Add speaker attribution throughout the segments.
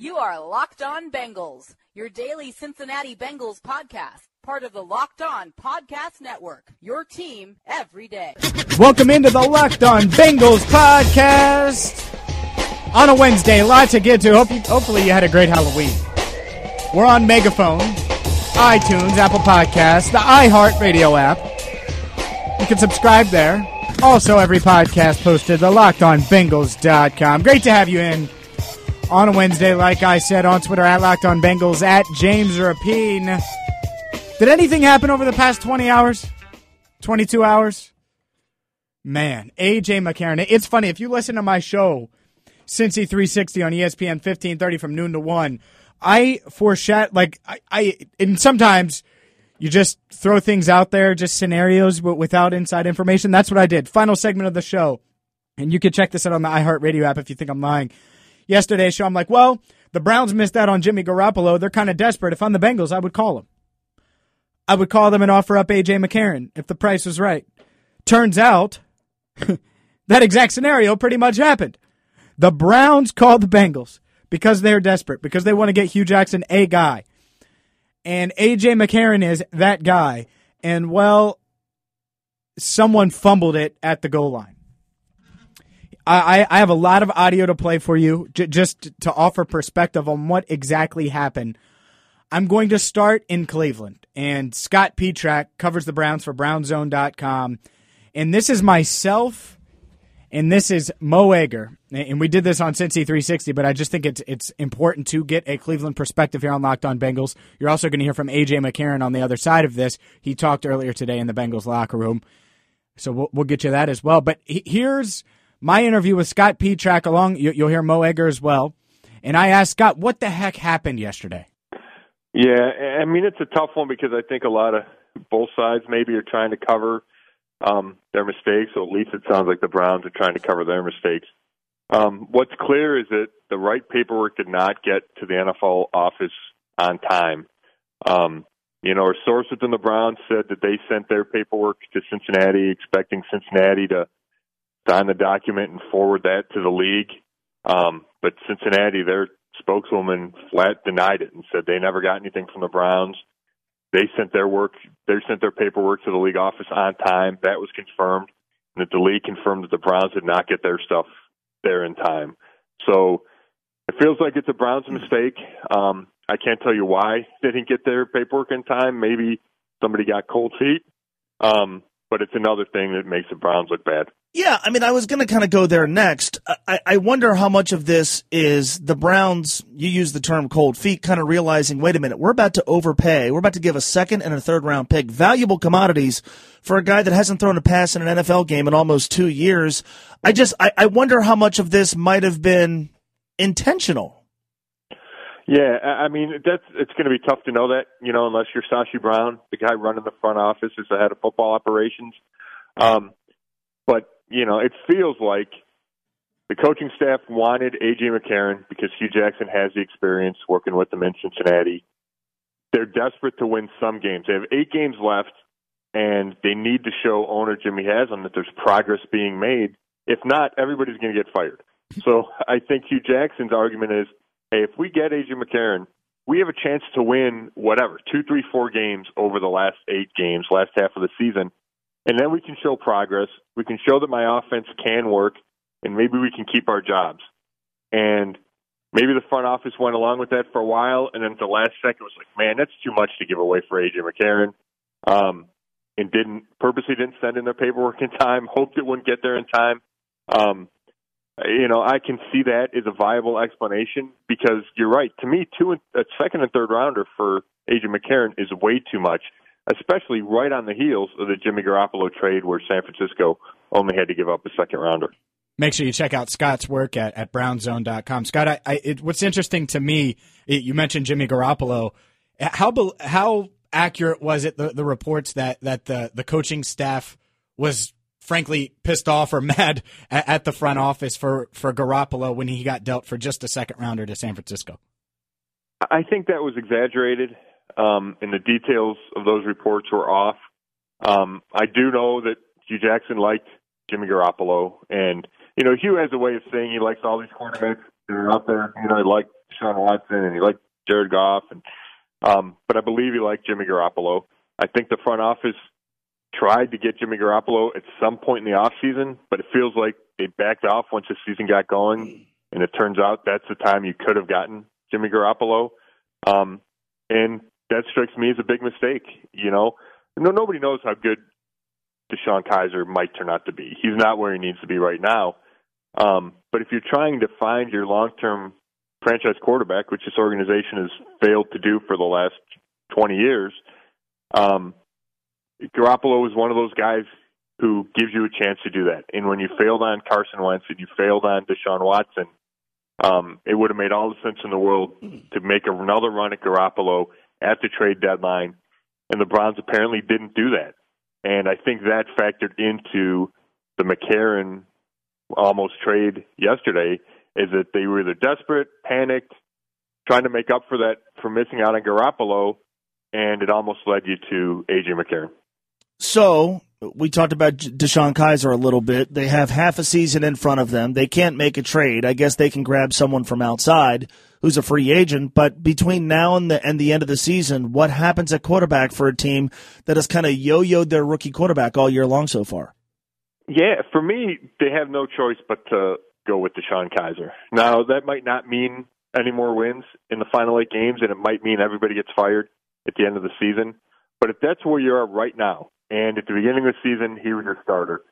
Speaker 1: You are Locked On Bengals, your daily Cincinnati Bengals podcast, part of the Locked On Podcast Network. Your team every day.
Speaker 2: Welcome into the Locked On Bengals podcast on a Wednesday. A lot to get to. Hope you, hopefully, you had a great Halloween. We're on Megaphone, iTunes, Apple Podcasts, the iHeartRadio app. You can subscribe there. Also, every podcast posted at lockedonbengals.com. Great to have you in on a Wednesday, like I said on Twitter at Locked On Bengals at James Rapien. Did anything happen over the past 20 hours? 22 hours? Man, AJ McCarron. It's funny, if you listen to my show, Cincy 360 on ESPN 1530 from noon to 1, I foreshadow, like, I, I, and sometimes you just throw things out there, just scenarios, but without inside information. That's what I did. Final segment of the show. And you can check this out on the iHeartRadio app if you think I'm lying yesterday's show. I'm like, well, the Browns missed out on Jimmy Garoppolo. They're kind of desperate. If I'm the Bengals, I would call them. I would call them and offer up AJ McCarron if the price was right. Turns out that exact scenario pretty much happened. The Browns called the Bengals because they're desperate, because they want to get Hue Jackson a guy. And AJ McCarron is that guy. And well, someone fumbled it at the goal line. I, I have a lot of audio to play for you j- just to offer perspective on what exactly happened. I'm going to start in Cleveland, and Scott Petrak covers the Browns for BrownZone.com. And this is myself, and this is Mo Egger. And we did this on Cincy 360, but I just think it's it's important to get a Cleveland perspective here on Locked On Bengals. You're also going to hear from AJ McCarron on the other side of this. He talked earlier today in the Bengals locker room, so we'll, we'll get you that as well. But here's my interview with Scott Petrak along. You, will hear Mo Egger as well. And I asked Scott, what the heck happened yesterday?
Speaker 3: Yeah, I mean it's a tough one because I think a lot of both sides maybe are trying to cover um, their mistakes. So at least it sounds like the Browns are trying to cover their mistakes. Um, what's clear is that the right paperwork did not get to the NFL office on time. Um, you know, a source within the Browns said that they sent their paperwork to Cincinnati, expecting Cincinnati to sign the document and forward that to the league. Um, but Cincinnati, their spokeswoman flat denied it and said they never got anything from the Browns. They sent their work, they sent their paperwork to the league office on time. That was confirmed, and that the league confirmed that the Browns did not get their stuff there in time. So it feels like it's a Browns mistake. Um, I can't tell you why they didn't get their paperwork in time. Maybe somebody got cold feet. Um, but it's another thing that makes the Browns look bad.
Speaker 4: Yeah, I mean, I was going to kind of go there next. I, I wonder how much of this is the Browns, you use the term cold feet, kind of realizing, wait a minute, we're about to overpay. We're about to give a second and a third round pick, valuable commodities for a guy that hasn't thrown a pass in an NFL game in almost two years. I just, I, I wonder how much of this might have been intentional.
Speaker 3: Yeah, I mean that's it's going to be tough to know that you know unless you're Sashi Brown, the guy running the front office, is the head of football operations. Um, but you know, it feels like the coaching staff wanted AJ McCarron because Hue Jackson has the experience working with them in Cincinnati. They're desperate to win some games. They have eight games left, and they need to show owner Jimmy Haslam that there's progress being made. If not, everybody's going to get fired. So I think Hue Jackson's argument is hey, if we get AJ McCarron, we have a chance to win whatever two, three, four games over the last eight games, last half of the season, and then we can show progress. We can show that my offense can work, and maybe we can keep our jobs. And maybe the front office went along with that for a while, and then at the last second was like, man, that's too much to give away for AJ McCarron. Um, and didn't purposely didn't send in their paperwork in time, hoped it wouldn't get there in time. Um, you know, I can see that as a viable explanation because you're right. To me, two and, a second and third rounder for AJ McCarron is way too much, especially right on the heels of the Jimmy Garoppolo trade where San Francisco only had to give up a second rounder.
Speaker 2: Make sure you check out Scott's work at, at brownzone.com. Scott, I, I, it, what's interesting to me, it, you mentioned Jimmy Garoppolo. How how accurate was it the, the reports that that the the coaching staff was frankly pissed off or mad at, at the front office for, for Garoppolo when he got dealt for just a second rounder to San Francisco?
Speaker 3: I think that was exaggerated, um, and the details of those reports were off. Um, I do know that Hue Jackson liked Jimmy Garoppolo, and you know Hue has a way of saying he likes all these quarterbacks that are out there. You know, he liked Deshaun Watson and he liked Jared Goff, and um, but I believe he liked Jimmy Garoppolo. I think the front office tried to get Jimmy Garoppolo at some point in the off season, but it feels like they backed off once the season got going, and it turns out that's the time you could have gotten Jimmy Garoppolo. Um, and that strikes me as a big mistake. You know, no nobody knows how good DeShone Kizer might turn out to be. He's not where he needs to be right now. Um, but if you're trying to find your long-term franchise quarterback, which this organization has failed to do for the last 20 years, um, Garoppolo is one of those guys who gives you a chance to do that. And when you failed on Carson Wentz and you failed on Deshaun Watson, um, it would have made all the sense in the world to make another run at Garoppolo at the trade deadline. And the Browns apparently didn't do that. And I think that factored into the McCarron almost trade yesterday is that they were either desperate, panicked, trying to make up for that for missing out on Garoppolo, and it almost led you to AJ McCarron.
Speaker 4: So we talked about DeShone Kizer a little bit. They have half a season in front of them. They can't make a trade. I guess they can grab someone from outside who's a free agent. But between now and the and the end of the season, what happens at quarterback for a team that has kind of yo-yoed their rookie quarterback all year long so far?
Speaker 3: Yeah, for me, they have no choice but to go with DeShone Kizer. Now that might not mean any more wins in the final eight games, and it might mean everybody gets fired at the end of the season. But if that's where you are right now, and at the beginning of the season he was your starter.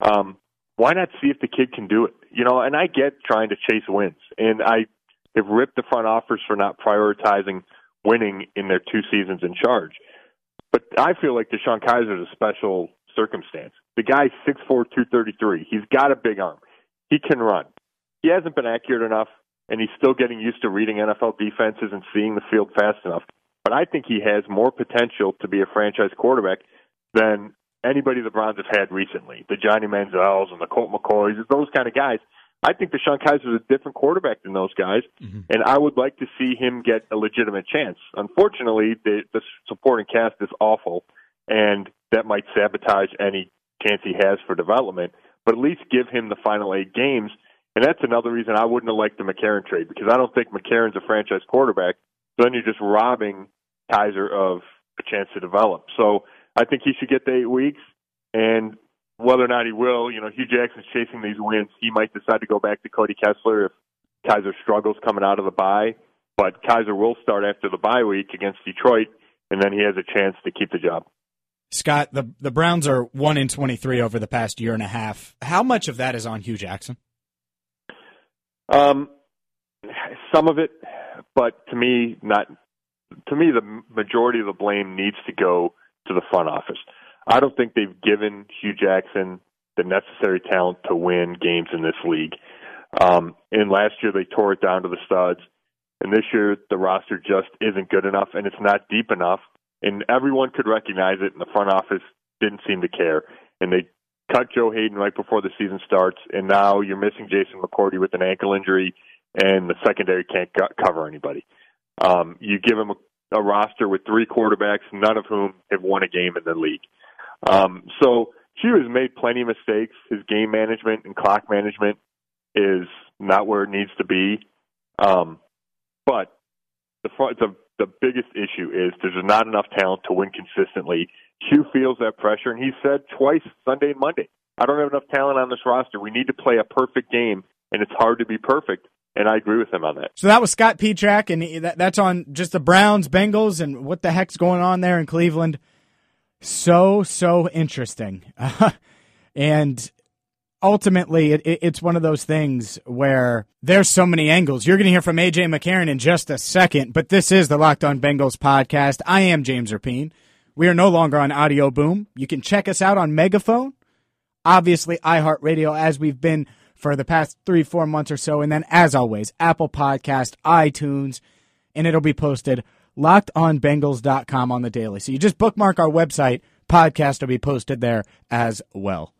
Speaker 3: Um, why not see if the kid can do it? You know, and I get trying to chase wins, and I have ripped the front office for not prioritizing winning in their two seasons in charge. But I feel like DeShone Kizer is a special circumstance. The guy's six four, two thirty three. He's got a big arm. He can run. He hasn't been accurate enough, and he's still getting used to reading NFL defenses and seeing the field fast enough. But I think he has more potential to be a franchise quarterback than anybody the Browns have had recently. The Johnny Manziels and the Colt McCoys, those kind of guys. I think DeShone Kizer is a different quarterback than those guys, mm-hmm. and I would like to see him get a legitimate chance. Unfortunately, the, the supporting cast is awful, and that might sabotage any chance he has for development. But at least give him the final eight games, and that's another reason I wouldn't have liked the McCarron trade because I don't think McCarron's a franchise quarterback. So then you're just robbing Kizer of a chance to develop. So I think he should get the eight weeks, and whether or not he will, you know, Hue Jackson's chasing these wins. He might decide to go back to Cody Kessler if Kizer struggles coming out of the bye. But Kizer will start after the bye week against Detroit, and then he has a chance to keep the job.
Speaker 2: Scott, the the Browns are one in twenty three over the past year and a half. How much of that is on Hue Jackson?
Speaker 3: Um, some of it, but to me, not. To me, the majority of the blame needs to go to the front office. I don't think they've given Hue Jackson the necessary talent to win games in this league. Um, and last year they tore it down to the studs, and this year the roster just isn't good enough, and it's not deep enough. And everyone could recognize it, and the front office didn't seem to care. And they cut Joe Haden right before the season starts, and now you're missing Jason McCourty with an ankle injury, and the secondary can't cover anybody. Um, you give him a roster with three quarterbacks, none of whom have won a game in the league. Um, so Hue has made plenty of mistakes. His game management and clock management is not where it needs to be. Um, but the, the the biggest issue is there's not enough talent to win consistently. Hue feels that pressure, and he said twice Sunday and Monday, "I don't have enough talent on this roster. We need to play a perfect game, and it's hard to be perfect." And I agree with him on that.
Speaker 2: So that was Scott Petrak, and that's on just the Browns, Bengals, and what the heck's going on there in Cleveland. So so interesting, and ultimately, it, it, it's one of those things where there's so many angles. You're going to hear from AJ McCarron in just a second, but this is the Locked On Bengals podcast. I am James Rapien. We are no longer on Audio Boom. You can check us out on Megaphone, obviously iHeartRadio, as we've been for the past three, four months or so. And then, as always, Apple Podcast, iTunes, and it'll be posted lockedonbengals.com on the daily. So you just bookmark our website, podcast will be posted there as well.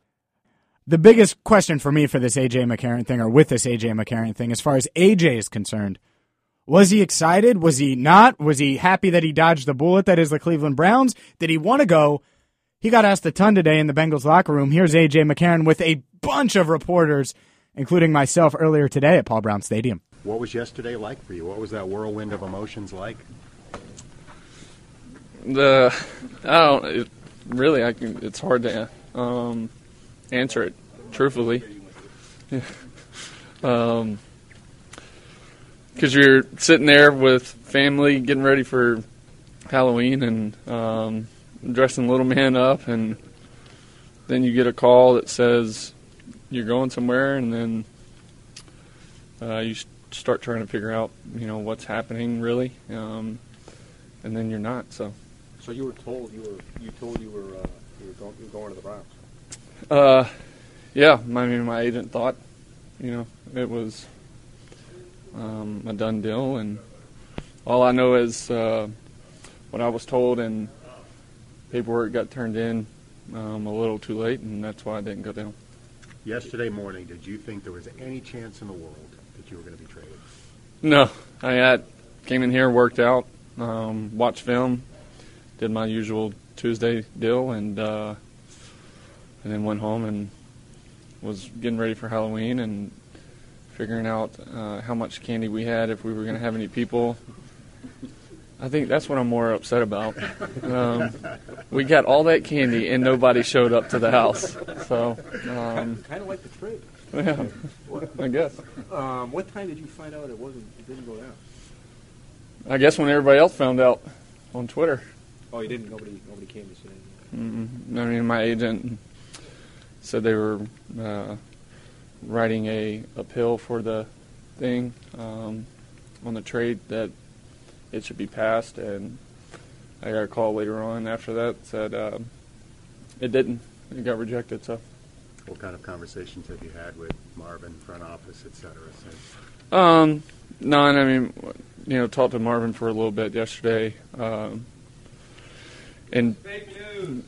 Speaker 2: The biggest question for me for this AJ McCarron thing, or with this AJ McCarron thing, as far as AJ is concerned, was he excited? Was he not? Was he happy that he dodged the bullet that is the Cleveland Browns? Did he want to go? He got asked a ton today in the Bengals locker room. Here's AJ McCarron with a bunch of reporters, including myself earlier today at Paul Brown Stadium.
Speaker 5: What was yesterday like for you? What was that whirlwind of emotions like?
Speaker 6: The I don't it, really. I can, it's hard to um, answer it truthfully. um, because you're sitting there with family getting ready for Halloween and um, dressing little man up, and then you get a call that says you're going somewhere, and then uh, you start trying to figure out, you know, what's happening really, um, and then you're not. So.
Speaker 7: So you were told you were you told you were uh, you were going, you were going to the Browns.
Speaker 6: Uh, yeah. I mean, my agent thought, you know, it was um, a done deal, and all I know is uh, what I was told, and paperwork got turned in um, a little too late, and that's why I didn't go down.
Speaker 5: Yesterday morning, did you think there was any chance in the world that you were going to be traded?
Speaker 6: No, I had, came in here, worked out, um, watched film, did my usual Tuesday deal, and uh, and then went home and was getting ready for Halloween and figuring out uh, how much candy we had, if we were going to have any people. I think that's what I'm more upset about. Um, we got all that candy and nobody showed up to the house. So, um,
Speaker 7: kind of like the trade.
Speaker 6: Yeah, I guess.
Speaker 7: Um, what time did you find out it wasn't? It didn't go down.
Speaker 6: I guess when everybody else found out on Twitter.
Speaker 7: Oh, you didn't. Nobody. Nobody came to say.
Speaker 6: Mm-hmm. I mean, my agent said they were uh, writing a appeal for the thing um, on the trade that it should be passed, and I got a call later on after that said uh, it didn't. It got rejected. So.
Speaker 5: What kind of conversations have you had with Marvin, front office, et cetera? Since?
Speaker 6: Um, none. I mean, you know, talked to Marvin for a little bit yesterday, um, and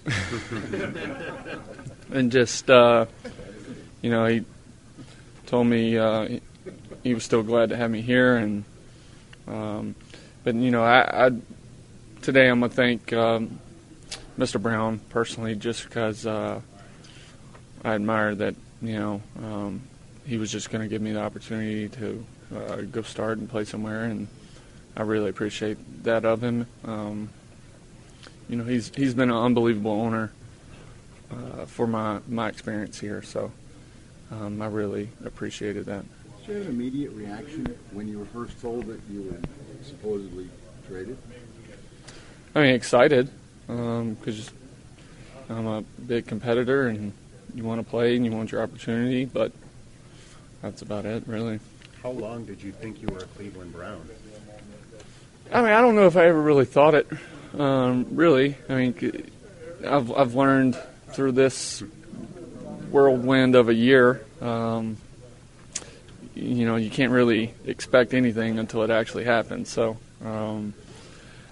Speaker 6: and just uh, you know, he told me uh, he, he was still glad to have me here, and um, but you know, I, I today I'm gonna thank um, Mr. Brown personally, just because uh, I admire that you know um, he was just gonna give me the opportunity to uh, go start and play somewhere, and I really appreciate that of him. Um, you know, he's he's been an unbelievable owner uh, for my my experience here, so um, I really appreciated that.
Speaker 8: Did you have an immediate reaction when you were first told that you were supposedly traded?
Speaker 6: I mean, excited because um, I'm a big competitor and you want to play and you want your opportunity, but that's about it, really.
Speaker 5: How long did you think you were a Cleveland Brown?
Speaker 6: I mean, I don't know if I ever really thought it. Um, really, I mean, I've I've learned through this whirlwind of a year. Um, you know, you can't really expect anything until it actually happens. So um,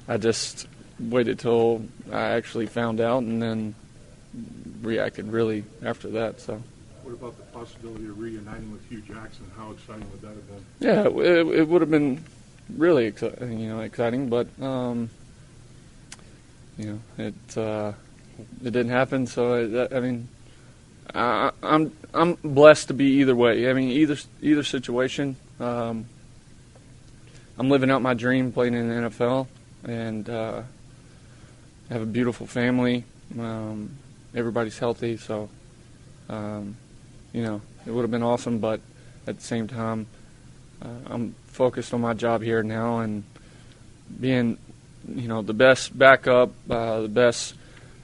Speaker 6: I just waited till I actually found out, and then reacted really after that. So.
Speaker 9: What about the possibility of reuniting with Hue Jackson? How exciting would that have been?
Speaker 6: Yeah, it, it would have been really exciting, you know, exciting, but um, you know, it uh, it didn't happen. So it, I mean, I, I'm I'm blessed to be either way. I mean, either either situation. Um, I'm living out my dream playing in the NFL, and uh, have a beautiful family. Um, everybody's healthy, so um, you know it would have been awesome. But at the same time, uh, I'm focused on my job here now and being, you know, the best backup, uh, the best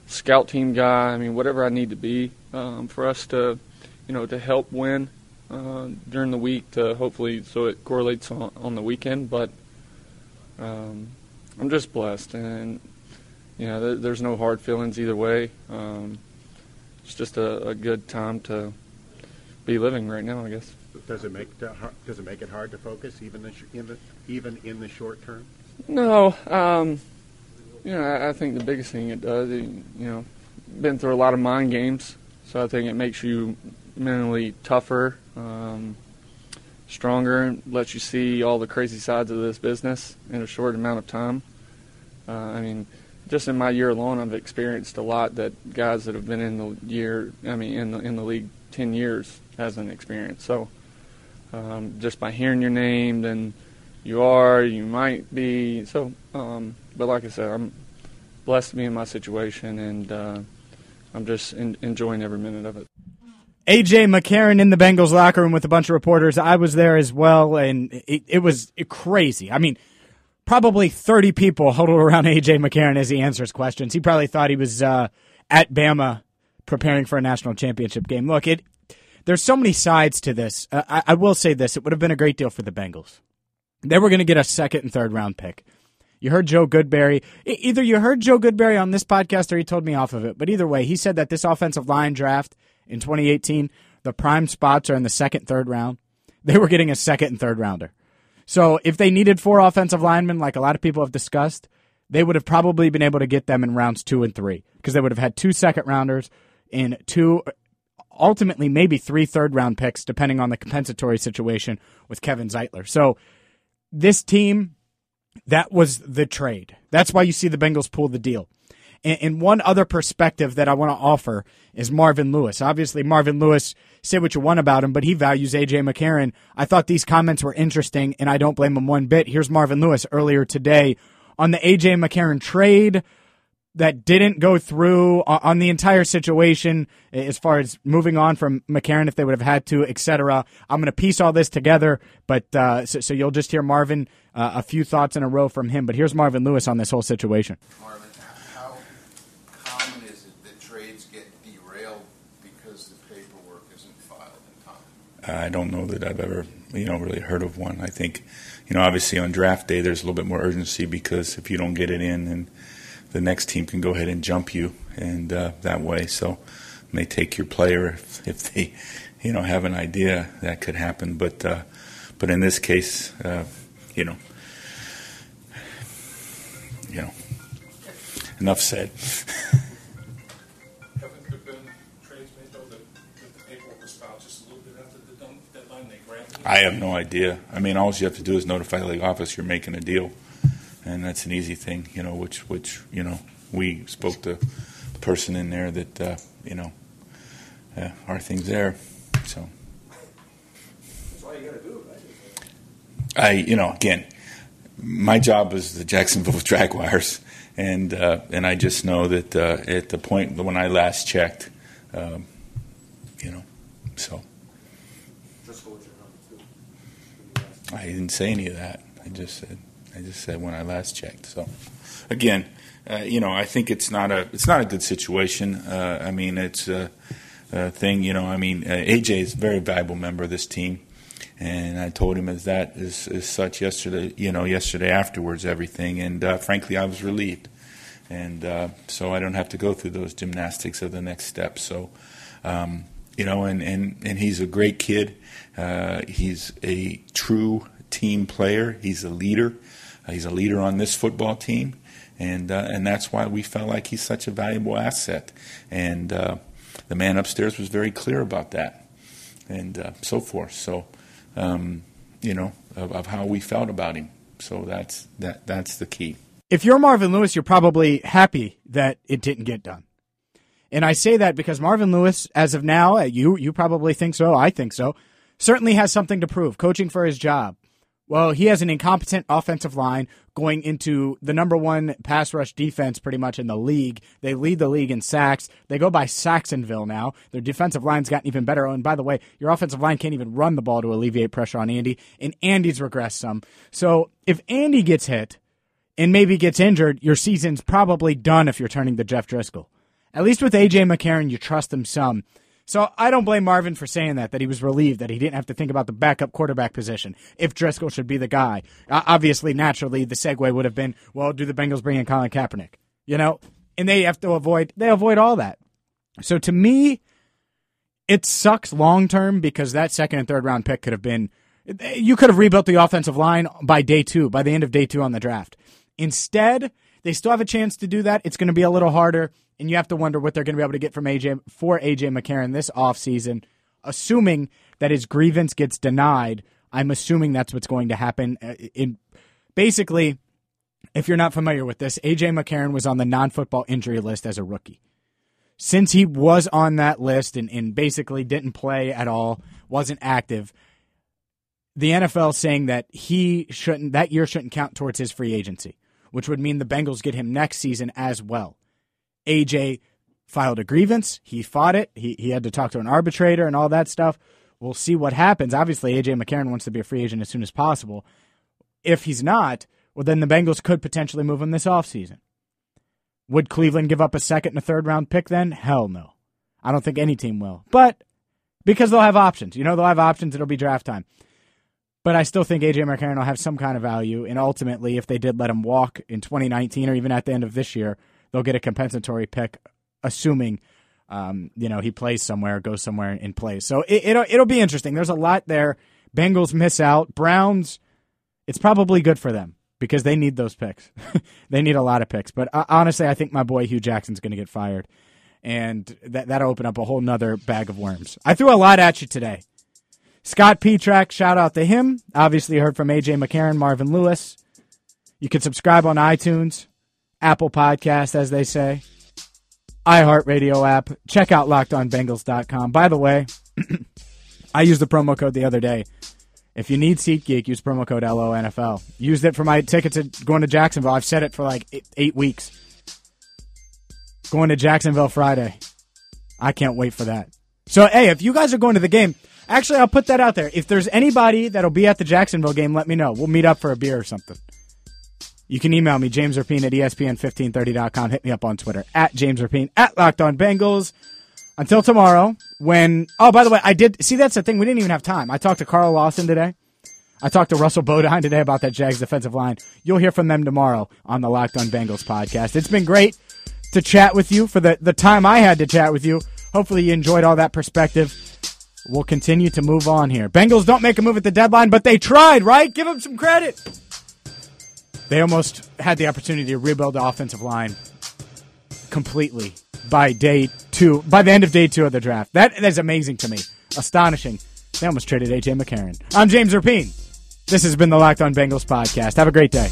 Speaker 6: scout team guy. I mean, whatever I need to be um, for us to, you know, to help win uh, during the week to hopefully so it correlates on, on the weekend. But um, I'm just blessed, and you know, th- there's no hard feelings either way. Um, it's just a, a good time to be living right now, I guess.
Speaker 5: Does it make it hard, does it make it hard to focus even in the, even in the short term?
Speaker 6: No, um, you know, I, I think the biggest thing it does, it, you know, been through a lot of mind games, so I think it makes you mentally tougher, um, stronger, and lets you see all the crazy sides of this business in a short amount of time. Uh, I mean, just in my year alone, I've experienced a lot that guys that have been in the year, I mean, in the in the league ten years hasn't experienced. So um, just by hearing your name, then you are, you might be. So, um, but like I said, I'm blessed to be in my situation, and uh, I'm just in, enjoying every minute of it.
Speaker 2: AJ McCarron in the Bengals locker room with a bunch of reporters. I was there as well, and it, it was crazy. I mean, probably 30 people huddled around AJ McCarron as he answers questions. He probably thought he was uh, at Bama preparing for a national championship game. Look, it there's so many sides to this. Uh, I, I will say this: it would have been a great deal for the Bengals. They were going to get a second and third round pick. You heard Joe Goodberry. Either you heard Joe Goodberry on this podcast or he told me off of it. But either way, he said that this offensive line draft in 2018, the prime spots are in the second, third round. They were getting a second and third rounder. So if they needed four offensive linemen, like a lot of people have discussed, they would have probably been able to get them in rounds two and three because they would have had two second rounders and two, ultimately maybe three third round picks, depending on the compensatory situation with Kevin Zeitler. So this team, that was the trade. That's why you see the Bengals pull the deal. And, and one other perspective that I want to offer is Marvin Lewis. Obviously, Marvin Lewis, say what you want about him, but he values AJ McCarron. I thought these comments were interesting, and I don't blame him one bit. Here's Marvin Lewis earlier today on the AJ McCarron trade that didn't go through on the entire situation as far as moving on from McCarron if they would have had to, etc. I'm going to piece all this together, but uh, so, so, you'll just hear Marvin uh, a few thoughts in a row from him. But here's Marvin Lewis on this whole situation.
Speaker 10: Marvin, how common is it that trades get derailed because the paperwork isn't filed in time?
Speaker 11: I don't know that I've ever, you know, really heard of one. I think, you know, obviously on draft day there's a little bit more urgency because if you don't get it in and the next team can go ahead and jump you, and uh, that way, so they take your player if, if, they, you know, have an idea that could happen. But uh, but in this case, uh, you know, you know, enough said. I have no idea. I mean, all you have to do is notify the league office you're making a deal and that's an easy thing, you know. Which which you know we spoke to the person in there that uh, you know uh, our things there, so.
Speaker 7: That's all you got to do, right?
Speaker 11: I you know again, my job is the Jacksonville Jaguars, and uh, and I just know that uh, at the point when I last checked, um, you know, so. I didn't say any of that. I just said. I just said when I last checked. So, again, uh, you know, I think it's not a it's not a good situation. Uh, I mean, it's a, a, thing. You know, I mean, uh, AJ is a very valuable member of this team, and I told him as that as, as such yesterday. You know, yesterday afterwards, everything, and uh, frankly, I was relieved, and uh, so I don't have to go through those gymnastics of the next step. So. Um, you know, and, and, and he's a great kid. Uh, he's a true team player. He's a leader. He's a leader on this football team, and uh, and that's why we felt like he's such a valuable asset. And uh, the man upstairs was very clear about that, and uh, so forth. So, um, you know, of, of how we felt about him. So that's that that's the key.
Speaker 2: If you're Marvin Lewis, you're probably happy that it didn't get done. And I say that because Marvin Lewis, as of now, uh, you you probably think so. I think so. Certainly has something to prove, coaching for his job. Well, he has an incompetent offensive line going into the number one pass rush defense pretty much in the league. They lead the league in sacks. They go by Sacksonville now. Their defensive line's gotten even better. Oh, and by the way, your offensive line can't even run the ball to alleviate pressure on Andy, and Andy's regressed some. So if Andy gets hit and maybe gets injured, your season's probably done if you're turning to Jeff Driskel. At least with AJ McCarron, you trust him some. So I don't blame Marvin for saying that, that he was relieved that he didn't have to think about the backup quarterback position if Driskel should be the guy. Uh, obviously, naturally, the segue would have been, well, do the Bengals bring in Colin Kaepernick? You know? And they have to avoid, they avoid all that. So to me, it sucks long term because that second and third round pick could have been, you could have rebuilt the offensive line by day two, by the end of day two on the draft. Instead, they still have a chance to do that. It's going to be a little harder and you have to wonder what they're going to be able to get from AJ for AJ McCarron this offseason, assuming that his grievance gets denied. I'm assuming that's what's going to happen. Uh, in basically, if you're not familiar with this, AJ McCarron was on the non-football injury list as a rookie. Since he was on that list and, and basically didn't play at all, wasn't active, the NFL saying that he shouldn't that year shouldn't count towards his free agency, which would mean the Bengals get him next season as well. AJ filed a grievance. He fought it. He he had to talk to an arbitrator and all that stuff. We'll see what happens. Obviously, AJ McCarron wants to be a free agent as soon as possible. If he's not, well, then the Bengals could potentially move him this offseason. Would Cleveland give up a second and a third round pick then? Hell no. I don't think any team will. But because they'll have options. You know, they'll have options. It'll be draft time. But I still think AJ McCarron will have some kind of value. And ultimately, if they did let him walk in 2019 or even at the end of this year, they'll get a compensatory pick, assuming, um, you know, he plays somewhere, goes somewhere and plays. So it, it'll, it'll be interesting. There's a lot there. Bengals miss out. Browns, it's probably good for them because they need those picks. they need a lot of picks. But uh, honestly, I think my boy Hue Jackson's going to get fired. And that, that'll open up a whole nother bag of worms. I threw a lot at you today. Scott Petrak, shout out to him. Obviously, heard from AJ McCarron, Marvin Lewis. You can subscribe on iTunes, Apple Podcast, as they say, iHeartRadio app. Check out lockedonbengals.com. By the way, I used the promo code the other day. If you need SeatGeek, use promo code LONFL. Used it for my ticket to going to Jacksonville. I've said it for like eight, eight weeks. Going to Jacksonville Friday. I can't wait for that. So, hey, if you guys are going to the game, actually, I'll put that out there. If there's anybody that'll be at the Jacksonville game, let me know. We'll meet up for a beer or something. You can email me, James Rapien at E ESPN1530.com. Hit me up on Twitter, at James Rapien, at Locked On Bengals. Until tomorrow, when, oh, by the way, I did, see, that's the thing. We didn't even have time. I talked to Carl Lawson today. I talked to Russell Bodine today about that Jags defensive line. You'll hear from them tomorrow on the Locked On Bengals podcast. It's been great to chat with you for the, the time I had to chat with you. Hopefully you enjoyed all that perspective. We'll continue to move on here. Bengals don't make a move at the deadline, but they tried, right? Give them some credit. They almost had the opportunity to rebuild the offensive line completely by day two, by the end of day two of the draft. That is amazing to me. Astonishing. They almost traded AJ McCarron. I'm James Rapien. This has been the Locked On Bengals podcast. Have a great day.